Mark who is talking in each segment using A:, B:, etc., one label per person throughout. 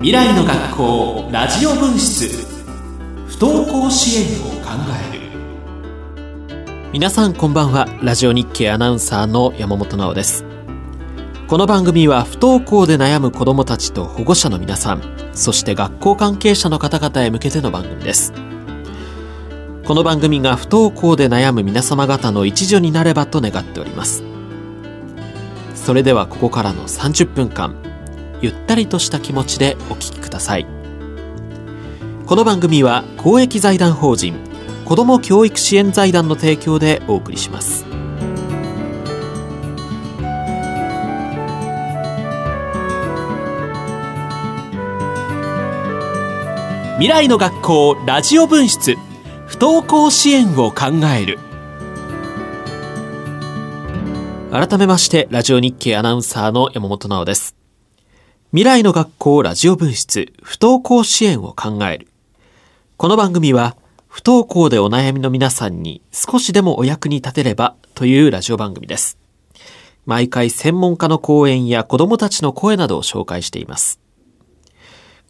A: 未来の学校ラジオ分室。不登校支援を考える。
B: 皆さんこんばんは。ラジオ日経アナウンサーの山本直です。この番組は不登校で悩む子どもたちと保護者の皆さんそして学校関係者の方々へ向けての番組です。この番組が不登校で悩む皆様方の一助になればと願っております。それではここからの30分間。ゆったりとした気持ちでお聞きください。この番組は公益財団法人子ども教育支援財団の提供でお送りします。
A: 未来の学校ラジオ分室不登校支援を考える。
B: 改めましてラジオ日経アナウンサーの山本直です。未来の学校ラジオ分室不登校支援を考える。この番組は不登校でお悩みの皆さんに少しでもお役に立てればというラジオ番組です。毎回専門家の講演や子供たちの声などを紹介しています。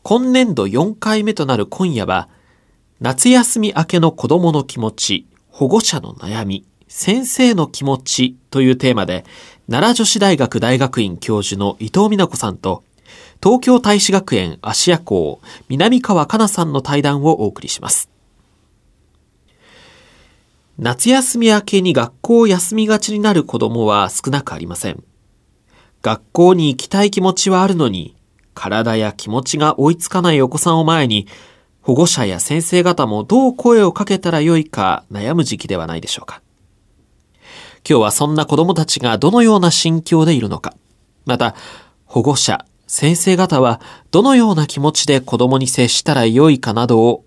B: 今年度4回目となる今夜は夏休み明けの子供の気持ち保護者の悩み先生の気持ちというテーマで奈良女子大学大学院教授の伊藤美奈子さんと東京大使学園芦屋校南川かなさんの対談をお送りします。夏休み明けに学校を休みがちになる子供は少なくありません。学校に行きたい気持ちはあるのに体や気持ちが追いつかないお子さんを前に保護者や先生方もどう声をかけたらよいか悩む時期ではないでしょうか。今日はそんな子供たちがどのような心境でいるのか。また保護者先生方はどのような気持ちで子供に接したらよいかなどを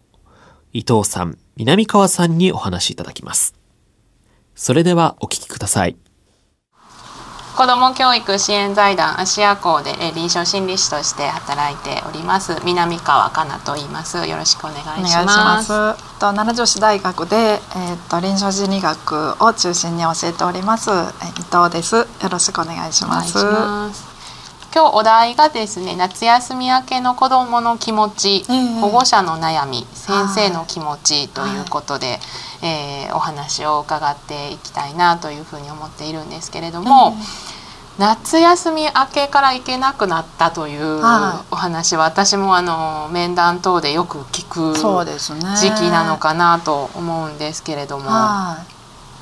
B: 伊藤さん、南川さんにお話しいただきます。それではお聞きください。
C: 子ども教育支援財団芦屋校で臨床心理士として働いております南川かなと言います。よろしくお願いします。
D: と奈良女子大学でえっ、と臨床心理学を中心に教えております伊藤です。よろしくお願いします
C: 今日お題がですね夏休み明けの子どもの気持ち、えー、保護者の悩み先生の気持ちということで、はい、えー、お話を伺っていきたいなというふうに思っているんですけれども。えー夏休み明けから行けなくなったというお話は、私もあの面談等でよく聞く時期なのかなと思うんですけれども、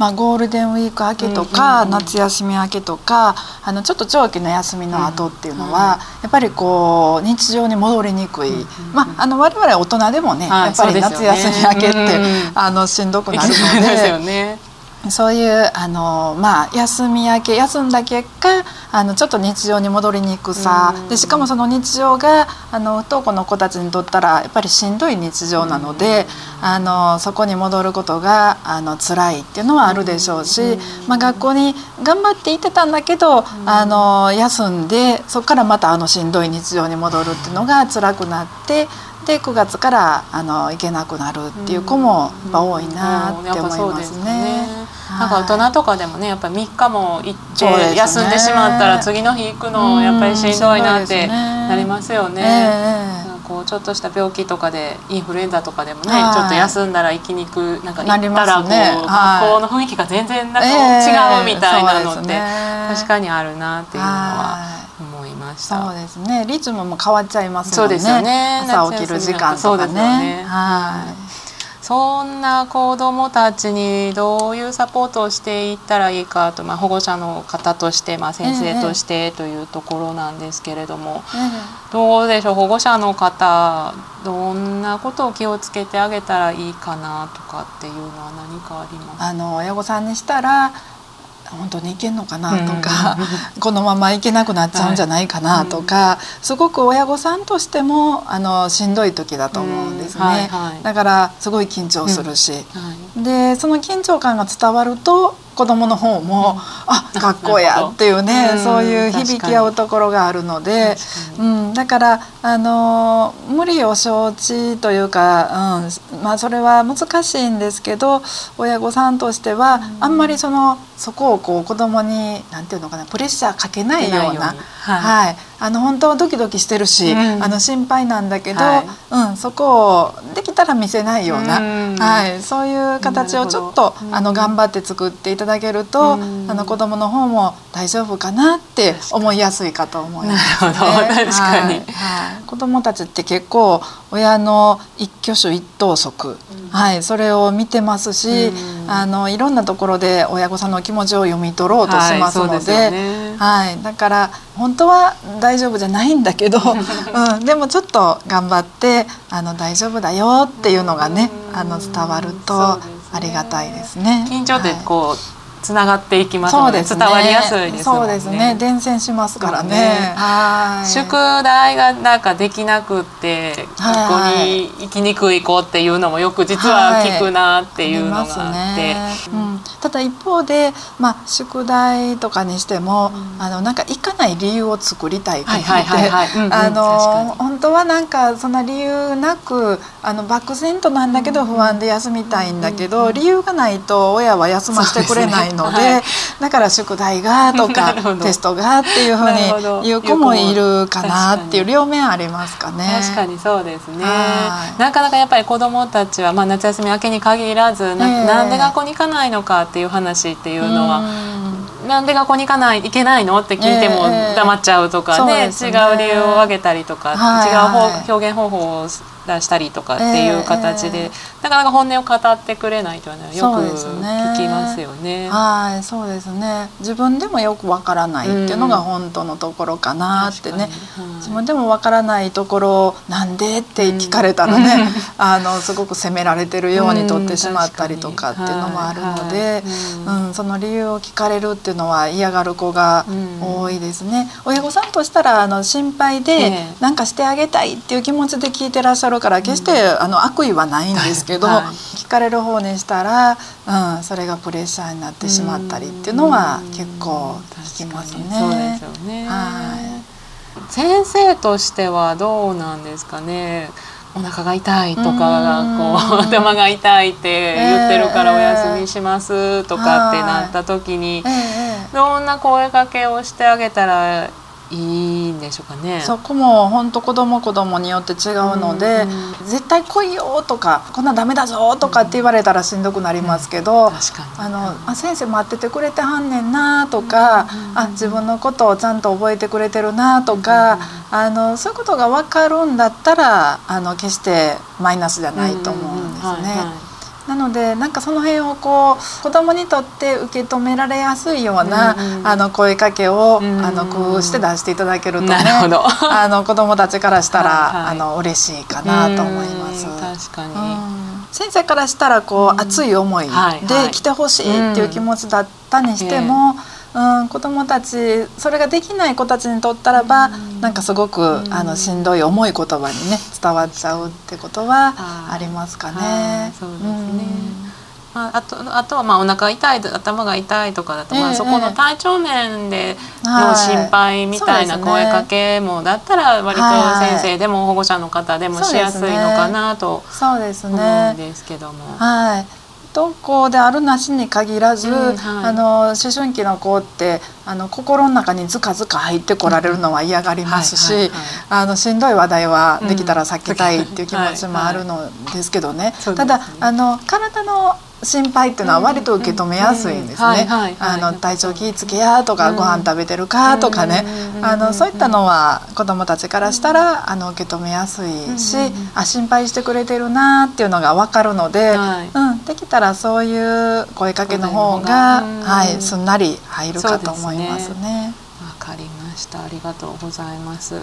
D: まあ、ゴールデンウィーク明けとか、夏休み明けとかあのちょっと長期の休みの後っていうのは、やっぱりこう日常に戻りにくい、まあ、あの我々大人でもね、やっぱり夏休み明けって、あのしんどくなるので。そういうあの、まあ、休み明け休んだ結果あのちょっと日常に戻りにくさ。でしかもその日常があの不登校の子たちにとったらやっぱりしんどい日常なのであのそこに戻ることがあの辛いっていうのはあるでしょうし、まあ、学校に頑張って行ってたんだけどあの休んでそこからまたあのしんどい日常に戻るっていうのが辛くなって。で9月からあの行けなくなるっていう子も多いなって思いますね。
C: なんか大人とかでもねやっぱり3日も行って休んでしまったら次の日行くのやっぱりしんどいなってなりますよね。こうちょっとした病気とかでインフルエンザとかでもね、ちょっと休んだら行きにくなんか行ったらこう、学校の雰囲気が全然なんか違うみたいなのって、確かにあるなっていうのは思いました。
D: そうですね。リズムも変わっちゃいますもんね。そうですよね。朝起きる時間とかね。はい。
C: そんな子どもたちにどういうサポートをしていったらいいかと、まあ、保護者の方として、まあ、先生としてというところなんですけれども、どうでしょう？保護者の方どんなことを気をつけてあげたらいいかなとかっていうのは何かあります
D: あの親御さんにしたら本当にいけんのかなとか、うん、このままいけなくなっちゃうんじゃないかなとか、はい、すごく親御さんとしてもあのしんどい時だと思うんですね、はいはい、だからすごい緊張するし、でその緊張感が伝わると子供の方も、うん、あ学校や っていうね、そういう響き合うところがあるので、うん、だからあの無理を承知というか、うん。まあ、それは難しいんですけど親御さんとしては、あんまりそのそこをこう子供になんていうのかなプレッシャーかけないようなはい、はい、あの本当はドキドキしてるし、
C: うん。
D: あの心配なんだけど、
C: はい。
D: うん、そこをできたら見せないような、
C: うん。
D: はい、そういう形をちょっと、
C: うん。
D: あの頑張って作っていただけると、
C: うん。
D: あの子供の方も大丈夫かなって思いやすいかと思います、ね。
C: 確かに
D: はい。はい。子供たちって結構親の一挙手一投足、はい、それを見てますし、
C: うん。
D: あのいろんなところで親御さんの気持ちを読み取ろうとしますので,、
C: はいね。
D: はい、だから本当は大丈夫じゃないんだけど、うん、でもちょっと頑張ってあの大丈夫だよっていうのがね、
C: うん
D: あの伝わるとありがたいですね。
C: 緊張って
D: はい。
C: こうつながっていきますので
D: ね。
C: 伝わりやすいですね。
D: そうですね。伝染しますからね。
C: ね。
D: はい。
C: 宿題がなんかできなくって
D: はい。
C: 学校に行きにくい子っていうのもよく実は聞くなっていうのがあって、
D: ありますね。うん、ただ一方で、まあ、宿題とかにしても、あのなんか行かない理由を作りたいって本当はなんかそんな理由なくあの漠然となんだけど不安で休みたいんだけど、理由がないと親は休ませてくれないので
C: そうではい。
D: だから宿題がとか テストがっていうふうに言う子もいるかなっていう両面ありますかね。
C: 確かにそうですね。
D: はい。
C: なかなかやっぱり子どもたちは、まあ、夏休み明けに限らずな,、
D: ええ。
C: なんで学校に行かないのかっていう話っていうのは、
D: うん。
C: なんで学校に行かない行けないのって聞いても
D: ええ
C: 黙っちゃうとかね,、
D: そうですね。
C: 違う理由を挙げたりとか、
D: はい
C: 違う方
D: はい
C: 表現方法を出したりとかっていう形で、
D: ええ
C: なかなか本音を語ってくれないというのはよく
D: ですね
C: 聞きますよね。
D: はい、そうですね。自分でもよくわからないっていうのが本当のところかなってね。
C: 確かにはい
D: 自分でもわからないところなんでって聞かれたらね、あのすごく責められてるように取ってしまったりとかっていうのもあるので、うん、その理由を聞かれるっていうのは嫌がる子が
C: うん
D: 多いですね。親御さんとしたらあの心配
C: え
D: で
C: え
D: なんかしてあげたいっていう気持ちで聞いてらっしゃるから決してあの悪意はないんですけど、
C: はい。
D: 聞かれる方にしたら、うん、それがプレッシャーになってしまったりっていうのは結構聞きますね。
C: そうですよね。
D: はい。
C: 先生としてはどうなんですかね。お腹が痛いとかがこう
D: うん
C: 頭が痛いって言ってるからお
D: ええ
C: 休みしますとかってなった時にどんな声かけをしてあげたらいいんでしょうかね。
D: そこも本当子供子供によって違うので、
C: う
D: 絶対来いよとかこんなんダメだぞとかって言われたらしんどくなりますけど、
C: 確かに。
D: あのあ先生待っててくれてはんねんなとか、あ自分のことをちゃんと覚えてくれてるなとか、あのそういうことが分かるんだったらあの決してマイナスじゃないと思うんですね。
C: はいはい
D: なのでなんかその辺をこう子供にとって受け止められやすいような、
C: うんうん。
D: あの声かけを、
C: うん
D: あの工夫して出していただけるとね あの子供たちからしたら、
C: はいはい。
D: あの嬉しいかなと思います。
C: うん確かに。
D: うん。先生からしたらこう、熱い思い
C: はいはい。
D: で来てほしいっていう気持ちだったにしても、うん子供たちそれができない子たちにとったらば、なんかすごく、あのしんどい重い言葉にね伝わっちゃうってことはありますか
C: は
D: ね
C: い。そうですね。まあ、あとあとはまあお腹痛い頭が痛いとかだと、まあ、
D: ええ
C: そこの体調面での
D: はい
C: 心配みたいな声かけもだったら割と
D: はい
C: 先生でも保護者の方でもしやすいのかなと
D: そうです
C: 思うん
D: ね。
C: ですけども。
D: はい。不登校であるなしに限らず、
C: うんはい。
D: あの思春期の子ってあの心の中にずかずか入ってこられるのは嫌がりますし、しんどい話題はできたら避けたいっていう気持ちもあるのですけどね。ただあの体の心配っていうのは割と受け止めやすいんですね。あの体調気ぃつけやとか、
C: うん
D: ご飯食べてるか？とかね。あのそういったのは子どもたちからしたらあの受け止めやすいし、あ心配してくれてるなっていうのが分かるので、
C: はい。
D: うん、できたらそういう声かけの方
C: 声
D: が、はい、すんなり入るかと思いま
C: す
D: ね。
C: わかりました。ありがとうございます。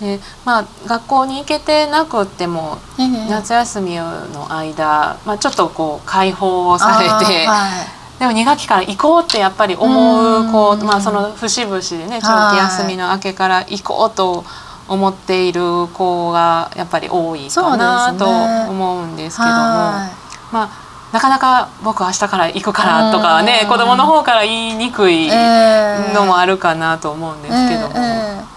C: で、まあ学校に行けてなくっても
D: ええ
C: 夏休みの間、まあちょっとこう解放をされて、
D: はい。
C: でも2学期から行こうってやっぱり思う子、
D: うん
C: まあその節々でね長期休みの明けから行こうと思っている子がやっぱり多いかなと思うんですけども、
D: は
C: まあなかなか僕明日から行くからとかね
D: うん
C: 子供の方から言いにくいのもあるかなと思うんですけども、
D: ええ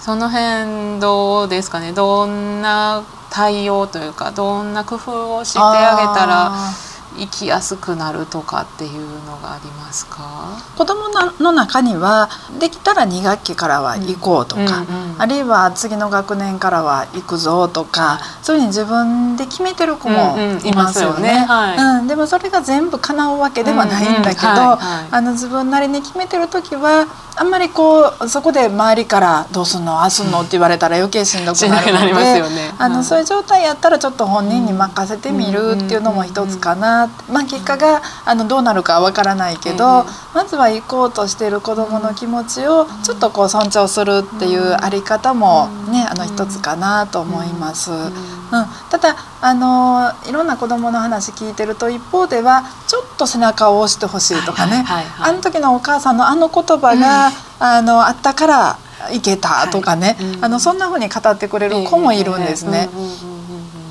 C: その辺どうですかね？どんな対応というかどんな工夫をしてあげたら
D: あ
C: 行きやすくなるとかっていうのがありますか？
D: 子どもの中にはできたら2学期からは行こうとか、うんうんうん、あるいは次の学年からは行くぞとかそういうふうに自分で決めてる子もいますよね。うん、でもそれが全部叶うわけではないんだけど、あの自分なりに決めてる時はあんまりこうそこで周りから「どうすんのあすんの?」って言われたら余計しんどくなるので、ね、あのそういう状態やったらちょっと本人に任せてみるっていうのも一つかな、まあ、結果があのどうなるかわからないけど、まずは行こうとしている子どもの気持ちをちょっとこう尊重するっていうあり方もねあの一つかなと思います。うん、ただあのいろんな子どもの話聞いてると一方ではちょっと背中を押してほしいとかね、あの時のお母さんのあの言葉が、うん、あのあったからいけたとかね、はいうん、あのそんなふうに語ってくれる子もいるんですね。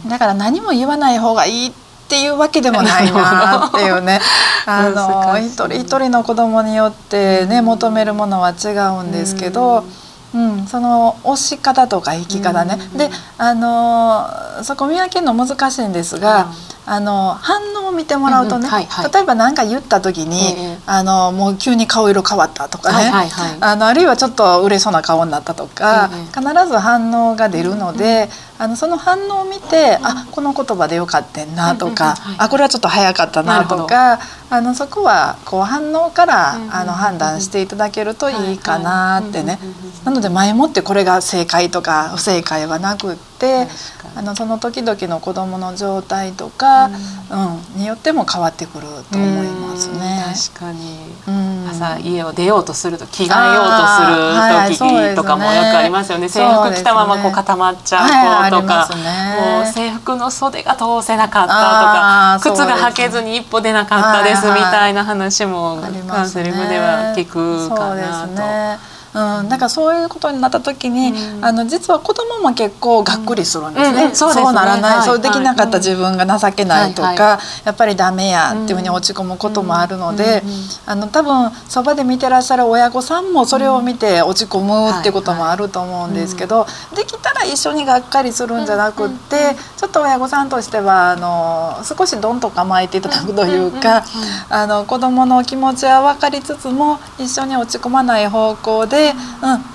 D: だから何も言わない方がいいっていうわけでもないなっていうね。あの一人一人の子供によってね求めるものは違うんですけど。うん、その押し方とか生き方ね、であのそこ見分けるの難しいんですが、あの反応を見てもらうとね、例えば何か言った時に、あのもう急に顔色変わったとかね、あのあるいはちょっと嬉しそうな顔になったとか、必ず反応が出るので、あのその反応を見て、あこの言葉でよかったんなとか、あこれはちょっと早かったなとかあのそこはこう反応からあの判断していただけるといいかなってね。なので前もってこれが正解とか不正解はなくって。あのその時々の子どもの状態とか、うん、によっても変わってくると思いますね。
C: 確かに、朝家を出ようとすると着替えようとする時とかもよくありますよね。制服着たままこう固まっちゃう子とか、もう制服の袖が通せなかったとか、靴が履けずに一歩出なかったですみたいな話もカウンセリングでは聞くかなと。
D: うん、だからそういうことになった時に、うん、あの実は子供も結構がっくりするんですね。うん、そう、ね、ならない、はい、そうできなかった自分が情けないとか、はいはい、やっぱりダメやっていうふうに落ち込むこともあるので、あの多分そばで見てらっしゃる親御さんもそれを見て落ち込むっていうこともあると思うんですけど、できたら一緒にがっかりするんじゃなくって、ちょっと親御さんとしてはあの少しどんと構えていただくというか、あの子供の気持ちは分かりつつも一緒に落ち込まない方向でで、うん、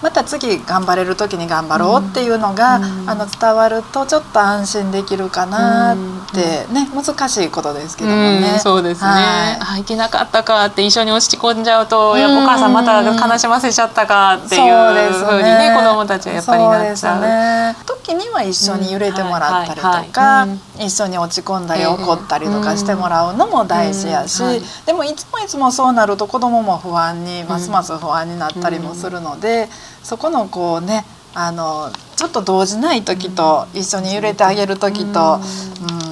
D: また次頑張れる時に頑張ろうっていうのが、あの伝わるとちょっと安心できるかなってね難しいことですけどもね。
C: そうですね、はい、いけなかったかって一緒に落ち込んじゃうと、やっぱお母さんまた悲しませちゃったかっていうふうにね。ね子供たちはやっぱりなっちゃう。ね、
D: 時には一緒に揺れてもらったりとか、一緒に落ち込んだり怒ったりとかしてもらうのも大事やし、でもいつもいつもそうなると子供も不安にますます不安になったりもするので、そこのこうねあのちょっと動じない時と一緒に揺れてあげる時と、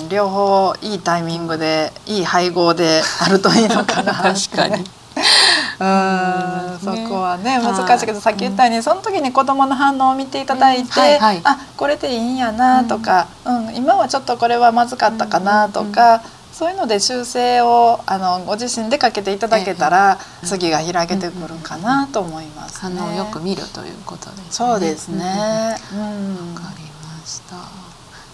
D: うん、両方いいタイミングでいい配合で あるといいのかな
C: 確かに。
D: うんそこはね難しいけど、さっき言ったようにその時に子どもの反応を見ていただいて、あこれでいいんやなとか、うん。今はちょっとこれはまずかったかなとか、そういうので修正をあのご自身でかけていただけたら、次が開けてくるかなと思います、
C: ね、あのよく見るということですね。
D: そうですね。
C: うん、わかりました。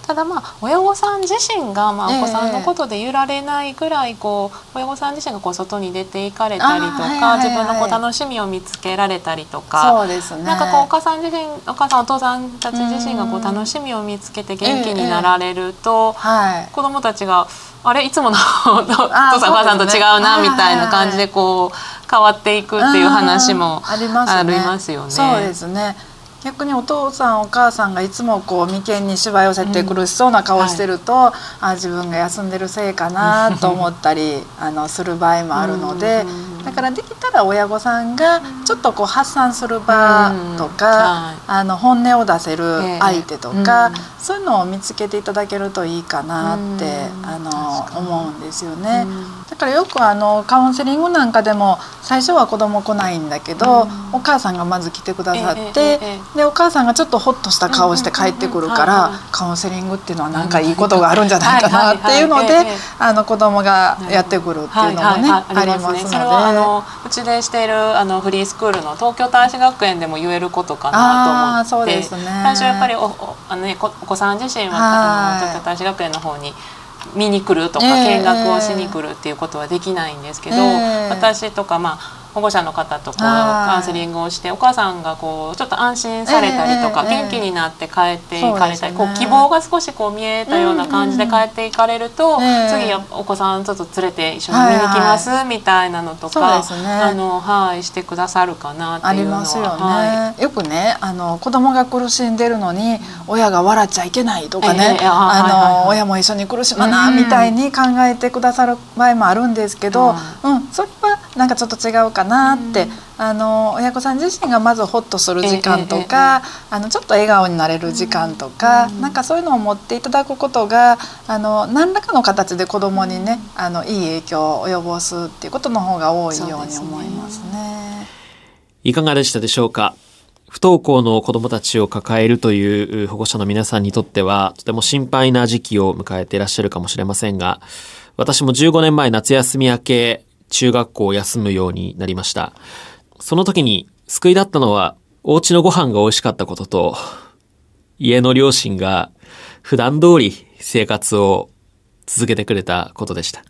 C: ただまあ親御さん自身がまあお子さんのことで揺られないぐらいこう親御さん自身がこう外に出て行かれたりとか自分のこう楽しみを見つけられたりとか。そうですね。なんかこうお母さん自身お母さんお父さんたち自身がこう楽しみを見つけて元気になられると子どもたちがあれいつもの お父さんお母さんと違うなみたいな感じでこう変わっていくっていう話もありますよね。
D: そうですね逆にお父さんお母さんがいつもこう眉間にしわ寄せて苦しそうな顔してると、うんはい、あ自分が休んでるせいかなと思ったり あのする場合もあるので。だからできたら親御さんがちょっとこう発散する場とか、あの本音を出せる相手とか、そういうのを見つけていただけるといいかなって、あの思うんですよね。だからよくあのカウンセリングなんかでも最初は子供来ないんだけど、お母さんがまず来てくださって、でお母さんがちょっとホッとした顔して帰ってくるから、カウンセリングっていうのは何かいいことがあるんじゃないかなっていうので、あの子供がやってくるっていうのもね、ありますので。あの
C: うちでしているあのフリースクールの東京大使学園でも言えることかなと思って、ね、最初やっぱりおおあの、ね、お子さん自身は、あの東京大使学園の方に見に来るとか見学をしに来るっていうことはできないんですけど、私とかまあ保護者の方とこうカウンセリングをしてお母さんがこうちょっと安心されたりとか、元気になって帰っていかれたり、こう希望が少しこう見えたような感じで帰っていかれると、次お子さんちょっと連れて一緒に見に来ますみたいなのとか、あのはいしてくださるかなっていうのはありますよ
D: くねあの子供が苦しんでるのに親が笑っちゃいけないとかね、あの親も一緒に苦しまなみたいに考えてくださる場合もあるんですけど、うん。それはなんかちょっと違うかなって、うん、あの親子さん自身がまずホッとする時間とか、あのちょっと笑顔になれる時間とか、うん、なんかそういうのを持っていただくことがあの何らかの形で子どもにねあのいい影響を及ぼすっていうことの方が多いように思いますね。すね。
B: いかがでしたでしょうか？不登校の子供たちを抱えるという保護者の皆さんにとっては、とても心配な時期を迎えていらっしゃるかもしれませんが、私も15年前夏休み明け、中学校を休むようになりました。その時に救いだったのは、お家のご飯が美味しかったことと、家の両親が普段通り生活を続けてくれたことでした。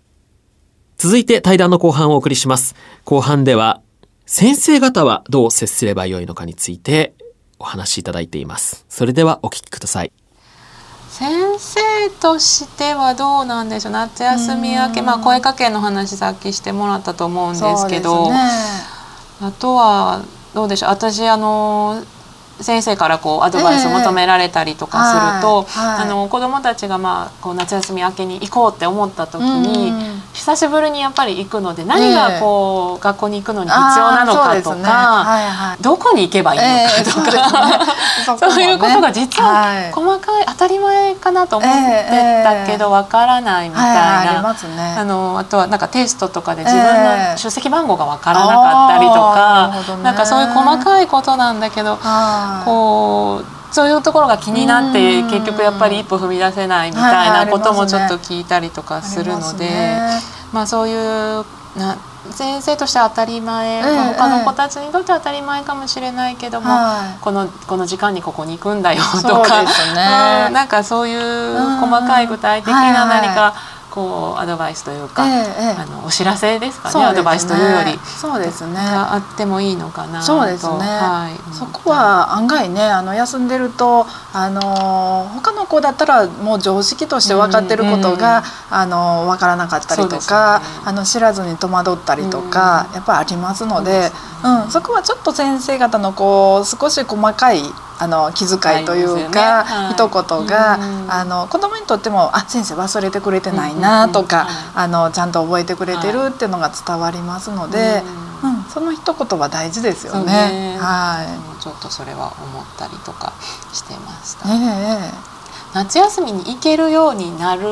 B: 続いて対談の後半をお送りします。後半では、先生方はどう接すればよいのかについてお話しいただいています。それではお聞きください。
C: 先生としてはどうなんでしょう夏休み明け、まあ、声かけの話さっきしてもらったと思うんですけど、ね、あとはどうでしょう。私あの先生からこうアドバイスを求められたりとかすると、えーはい。はい、あの子どもたちが、まあ、こう夏休み明けに行こうって思った時に、久しぶりにやっぱり行くので何がこう、えー、学校に行くのに必要なのかとか、ね。はいはい、どこに行けばいいのかとか、えー、そう、ね, いうことが実は細かい、当たり前かなと思ってたけどわからないみたいな、あのあとはなんかテストとかで自分の出席番号がわからなかったりとか、なんかそういう細かいことなんだけど。こうそういうところが気になって結局やっぱり一歩踏み出せないみたいなこともちょっと聞いたりとかするので、まあそういうな先生としては当たり前、まあ、他の子たちにとっては当たり前かもしれないけども、このこの時間にここに行くんだよとか、ね、なんかそういう細かい具体的な何か。こうアドバイスというか、ええ、あのお知らせですかね、ね、アドバイスというより。
D: そうですね。
C: があってもいいのかな
D: そうですね、はい、そこは案外ねあの休んでるとあの他の子だったらもう常識として分かってることが、うんうん、あの分からなかったりとか、ね、あの知らずに戸惑ったりとか、うん、やっぱありますので、うん、そこはちょっと先生方のこう少し細かいあの気遣いというか、ね。はい、一言が、うん、あの子供にとっても「あ先生忘れてくれてないな」とか、あのちゃんと覚えてくれてるっていうのが伝わりますので、うん、その一言は大事ですよね。ね。は
C: い、ちょっとそれは思ったりとかしてました。えー夏休みに行けるようになる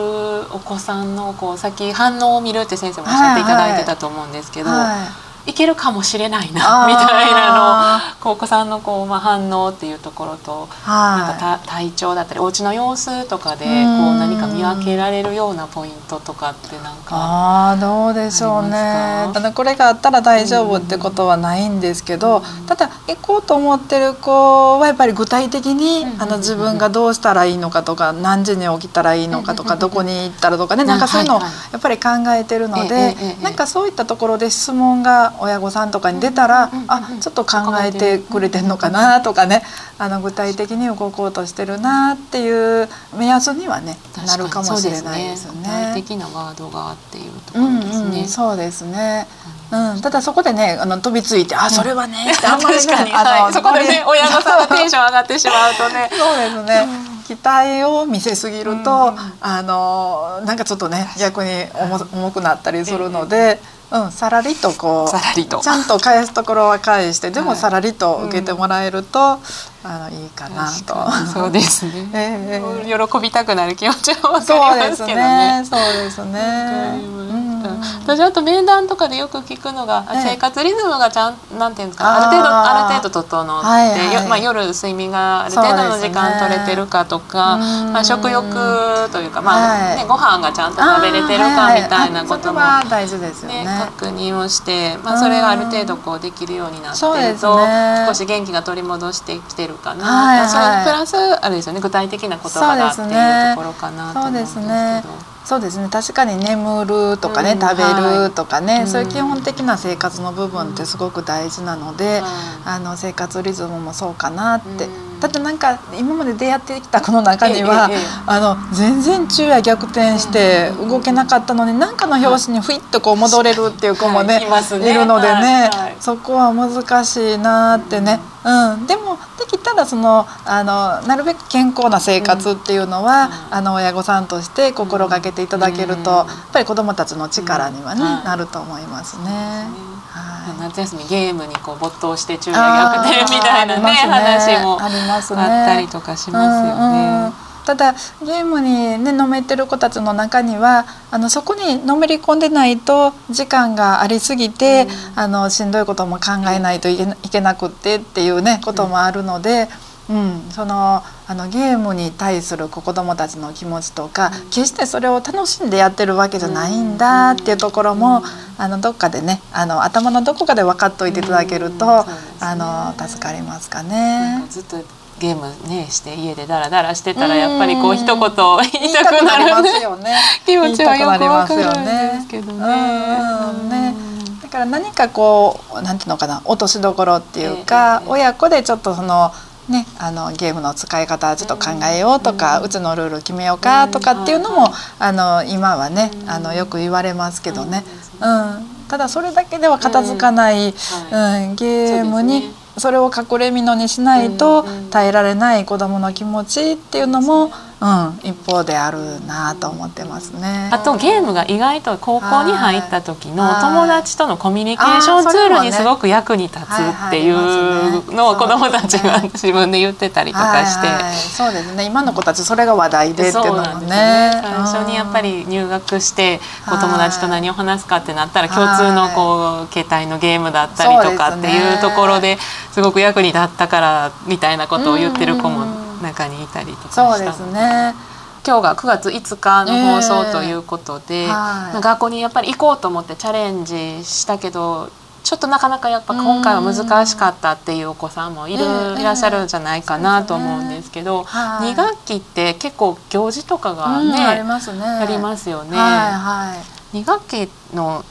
C: お子さんのこうさっき反応を見るって先生もおっしゃっていただいてたと思うんですけど、はい。はいいけるかもしれないなみたいなのお子さんのこう、まあ、反応っていうところと、なんか体調だったりお家の様子とかでこう何か見分けられるようなポイントとかってなんか
D: あどうでしょうね。あのこれがあったら大丈夫ってことはないんですけど、ただ行こうと思ってる子はやっぱり具体的に、あの自分がどうしたらいいのかとか何時に起きたらいいのかとか、どこに行ったらとかねなんかそういうのをやっぱり考えてるので、なんかそういったところで質問が親御さんとかに出たら、あちょっと考えてくれてんのかなとかねあの具体的に動こうとしてるなっていう目安にはねなるかもしれないですね。具
C: 体的なワードがっていうところですね。
D: そうですね。うん、ただそこでねあの飛びついて「あそれはね」って
C: あんまりね、あのそこでね親御さんのテンション上がってしまうとね。
D: そうですね、期待を見せすぎると、あのなんかちょっとね逆に重重くなったりするので。うん、さらりとこう
C: さらりと。
D: ちゃんと返すところは返してでもさらりと受けてもらえると、はいうん、あのいいかなと。
C: そうですね、えー、喜びたくなる気持ちはわかりますけどね。
D: そうですね
C: 私あと面談とかでよく聞くのが、え生活リズムがちゃんなんていうんですかある程度ある程度整って、はいはい、まあ、夜睡眠がある程度の時間取れてるかとか、ね、まあ、食欲というか、まあね、ご飯がちゃんと食べれてるかみたいなことも、
D: はいはい、大事ですね、
C: 確認をして、まあ、それがある程度こうできるようになってると、ね、少し元気が取り戻してきてるかな、はいはい、それプラスあれですよね具体的な言葉がっていうところかなと思うんですけど。
D: そうですね。確かに眠るとかね、
C: うん
D: 食べるとかね、
C: はい
D: そういう基本的な生活の部分ってすごく大事なので、あの生活リズムもそうかなって、
C: うん。
D: だってなんか今まで出会ってきた子の中には、あの全然昼夜逆転して動けなかったのに何かの拍子にふいっとこう戻れるっていう子もね,、
C: はい。いね。
D: るのでね、
C: はいはい。
D: そこは難しいなってね、うん、でもできたらそのあのなるべく健康な生活っていうのは、あの親御さんとして心がけていただけると、やっぱり子どもたちの力にはね、
C: うん。
D: なると思いますね。はい。
C: 夏休みゲームにこう没頭して昼夜逆転みたいなね
D: あーありますね。
C: 話も
D: ありますね。
C: あったりとかしますよね。
D: ただゲームにねのめってる子たちの中にはあのそこにのめり込んでないと時間がありすぎて、あのしんどいことも考えないといけなくってっていうねこともあるので。うん、そのあのゲームに対する子どもたちの気持ちとか、決してそれを楽しんでやってるわけじゃないんだっていうところも、あのどっかでねあの頭のどこかで分かっておいていただけると、
C: うん。ね。
D: あの助かりますかね。
C: か。ずっとゲームねして家でダラダラしてたらやっぱりこう一言言いたくなるね
D: ますよね。
C: 気持ちはよくわかるんですけどね。
D: うんうんねだから何かこうなんていうのかな落としどころっていうか、
C: ええ
D: 親子でちょっとそのね、あのゲームの使い方ちょっと考えようとか、うちのルール決めようかとかっていうのも、あの今はね、あのよく言われますけどね、うんただそれだけでは片付かない、うん。ゲームに
C: そ
D: れを隠れ蓑にしないと耐えられない子どもの気持ちっていうのも、うん、一方であるなと思ってますね。
C: あとゲームが意外と高校に入った時の
D: はい。
C: 友達とのコミュニケーションツールにすごく役に立つっていうのを子どもたちが自分で言ってたりとかして。
D: はいはいそうですね。今の子たちそれが話題でっていうのもね。
C: ね。最初にやっぱり入学してお
D: はい
C: 友達と何を話すかってなったら共通のこう携帯のゲームだったりとかっていうところですごく役に立ったからみたいなことを言ってる子も中にいたりとか
D: そうですね。
C: 今日が9月5日の放送ということで、
D: えーはい
C: 学校にやっぱり行こうと思ってチャレンジしたけどちょっとなかなかやっぱ今回は難しかったっていうお子さんもいる、
D: えー
C: いらっしゃるんじゃないかなと思うんですけど、
D: はい
C: 2学期って結構行事とかが
D: うん
C: ね、
D: ありますね。
C: ありますよね。
D: はいはい。
C: 2学期の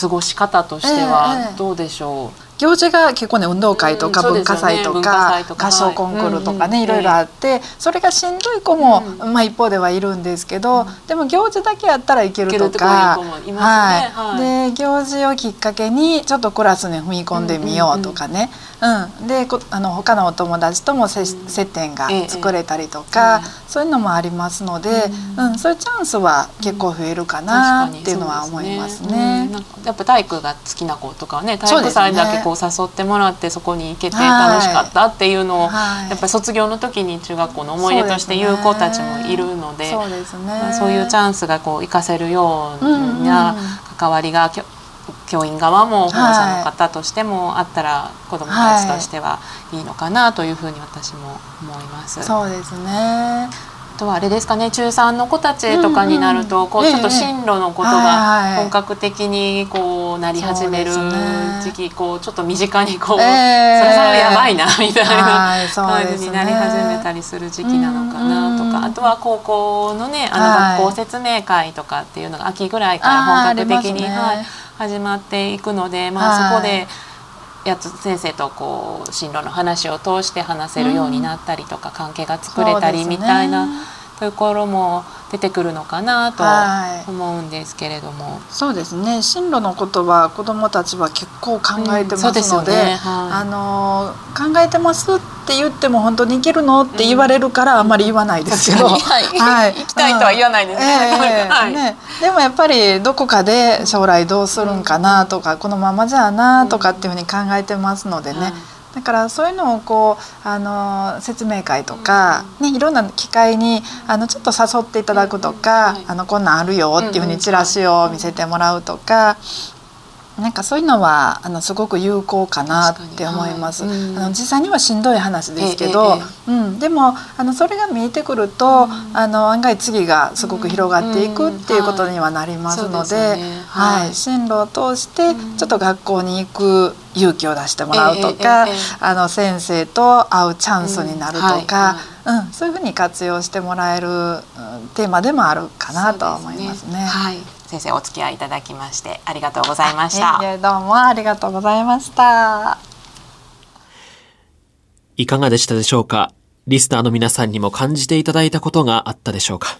C: 過ごし方として
D: え
C: は
D: え
C: どうでしょう、
D: 行事が結構ね運動会とか文化祭とか,、合唱コンクールとかね、
C: はい。
D: いろいろあってそれがしんどい子も、
C: う
D: まあ、一方ではいるんですけど、でも行事だけやったらいけるとかはい。
C: はい。
D: で行事をきっかけにちょっとクラスに踏み込んでみようとかね、うん。でこあの他のお友達ともせ、接点が
C: ええ。
D: 作れたりとか、
C: ええ
D: そういうのもありますので、うん。そういうチャンスは結構増えるかなっていうのは思いますね。
C: やっぱ体育が好きな子とかはね。体育祭だけこう誘ってもらってそこに行けて
D: はい
C: 楽しかったっていうのを、
D: はい。
C: やっぱり卒業の時に中学校の思い出として言う子たちもいるので
D: そうですね。
C: まあそういうチャンスがこう活かせるような関わりが教員側も保護者の方としてもあったら子どもたちとしてはいいのかなというふうに私も思います。
D: そうですね。
C: あとはあれですかね中3の子たちとかになると、こう
D: ええ
C: ちょっと進路のこと
D: はい
C: が
D: はい。
C: 本格的にこうなり始める時期、こうちょっと身近にこう、
D: ええ。
C: そろそろやばいなみたい
D: はい
C: な感じになり始めたりする時期なのかなと
D: うん
C: かあとは高校のねあの
D: はい。
C: 学校説明会とかっていうのが秋ぐらいから本格的に、始まっていくので、まあ、
D: はい
C: そこで。やつ先生とこう進路の話を通して話せるようになったりとか、関係が作れたりみたいなところも出てくるのかなと
D: はい。
C: 思うんですけれども。
D: そうですね。進路のことは子どもたちは結構考えてます
C: うんそうですよ
D: ので、
C: ね。はい。
D: あの考えてますって言っても本当に行けるのって言われるからあん。まり言わないですけど、
C: 確かに。はい。行きたいとは言わないですね。
D: うん。ええ
C: なかなかはい
D: ね。でもやっぱりどこかで将来どうするんかなとか、このままじゃあなとかっていうふうに考えてますのでね。
C: はい
D: だからそういうのをこうあの説明会とか、ね、いろんな機会にあのちょっと誘っていただくとか、
C: はい
D: あのこんなんあるよっていうふうにチラシを見せてもらうとか、なんかそういうのはあのすごく有効かなって思います。はい。うん、あの実際にはしんどい話ですけど、えええ、うん、でもあのそれが見えてくると、うん、あの案外次がすごく広がっていくっていうことにはなりますので、はい、ね。はい、進路を通してちょっと学校に行く勇気を出してもらうとか、あの先生と会うチャンスになるとか、うん、はい、そういうふうに活用してもらえるテーマでもあるかなと思いますね。
C: はい先生お付き合いいただきましてありがとうございました。
D: どうもありがとうございました。
B: いかがでしたでしょうか？リスナーの皆さんにも感じていただいたことがあったでしょうか？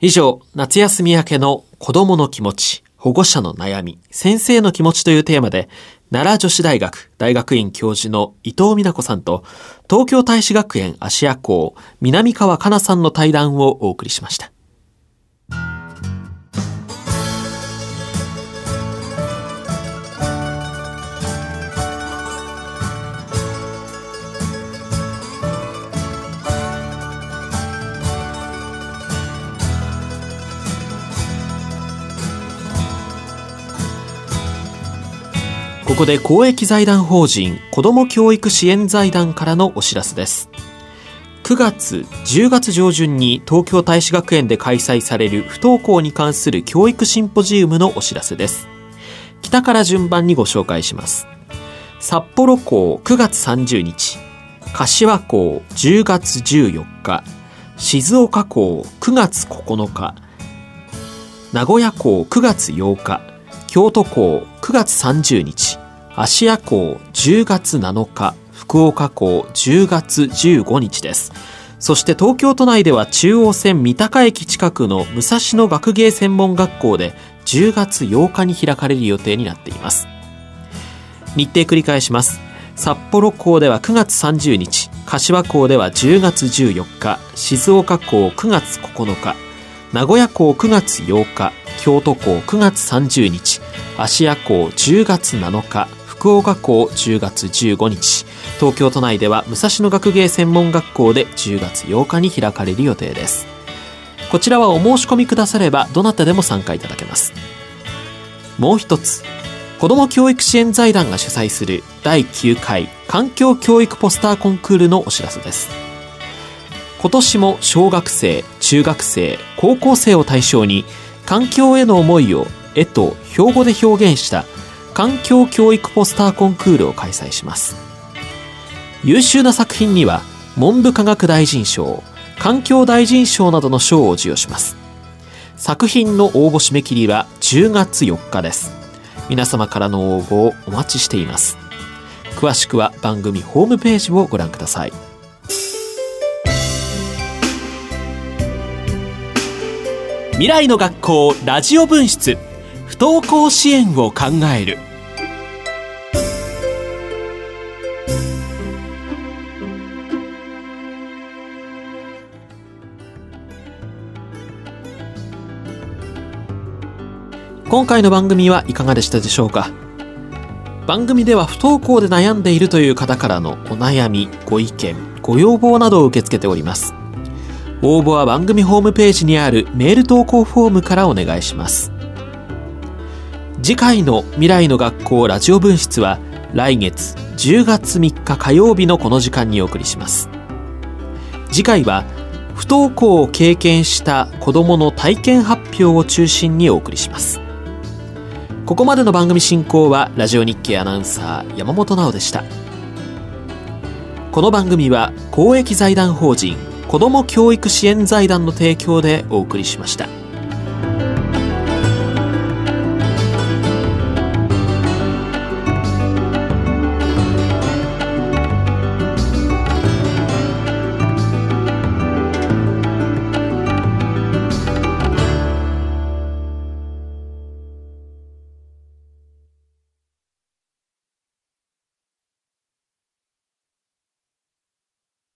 B: 以上、夏休み明けの子供の気持ち、保護者の悩み、先生の気持ちというテーマで、奈良女子大学大学院教授の伊藤美奈子さんと、東京大使学園芦屋校南川かなさんの対談をお送りしました。ここで公益財団法人子ども教育支援財団からのお知らせです。9月、10月上旬に東京大使学園で開催される不登校に関する教育シンポジウムのお知らせです。北から順番にご紹介します。札幌校9月30日、柏校10月14日、静岡校9月9日、名古屋校9月8日、京都港9月30日、芦屋港10月7日、福岡港10月15日です。そして東京都内では中央線三鷹駅近くの武蔵野学芸専門学校で10月8日に開かれる予定になっています。日程繰り返します。札幌港では9月30日、柏港では10月14日、静岡港9月9日、名古屋港9月8日、京都港9月30日、芦屋港10月7日、福岡港10月15日、東京都内では武蔵野学芸専門学校で10月8日に開かれる予定です。こちらはお申し込みくださればどなたでも参加いただけます。もう一つ、子ども教育支援財団が主催する第9回環境教育ポスターコンクールのお知らせです。今年も小学生、中学生、高校生を対象に環境への思いを絵と標語で表現した環境教育ポスターコンクールを開催します。優秀な作品には文部科学大臣賞環境大臣賞などの賞を授与します。作品の応募締め切りは10月4日です。皆様からの応募をお待ちしています。詳しくは番組ホームページをご覧ください。
A: 未来の学校ラジオ分室。登校支援を考える。
B: 今回の番組はいかがでしたでしょうか？番組では不登校で悩んでいるという方からのお悩みご意見ご要望などを受け付けております。応募は番組ホームページにあるメール投稿フォームからお願いします。次回の未来の学校ラジオ分室は来月10月3日火曜日のこの時間にお送りします。次回は不登校を経験した子供の体験発表を中心にお送りします。ここまでの番組進行はラジオ日経アナウンサー山本直でした。この番組は公益財団法人子ども教育支援財団の提供でお送りしました。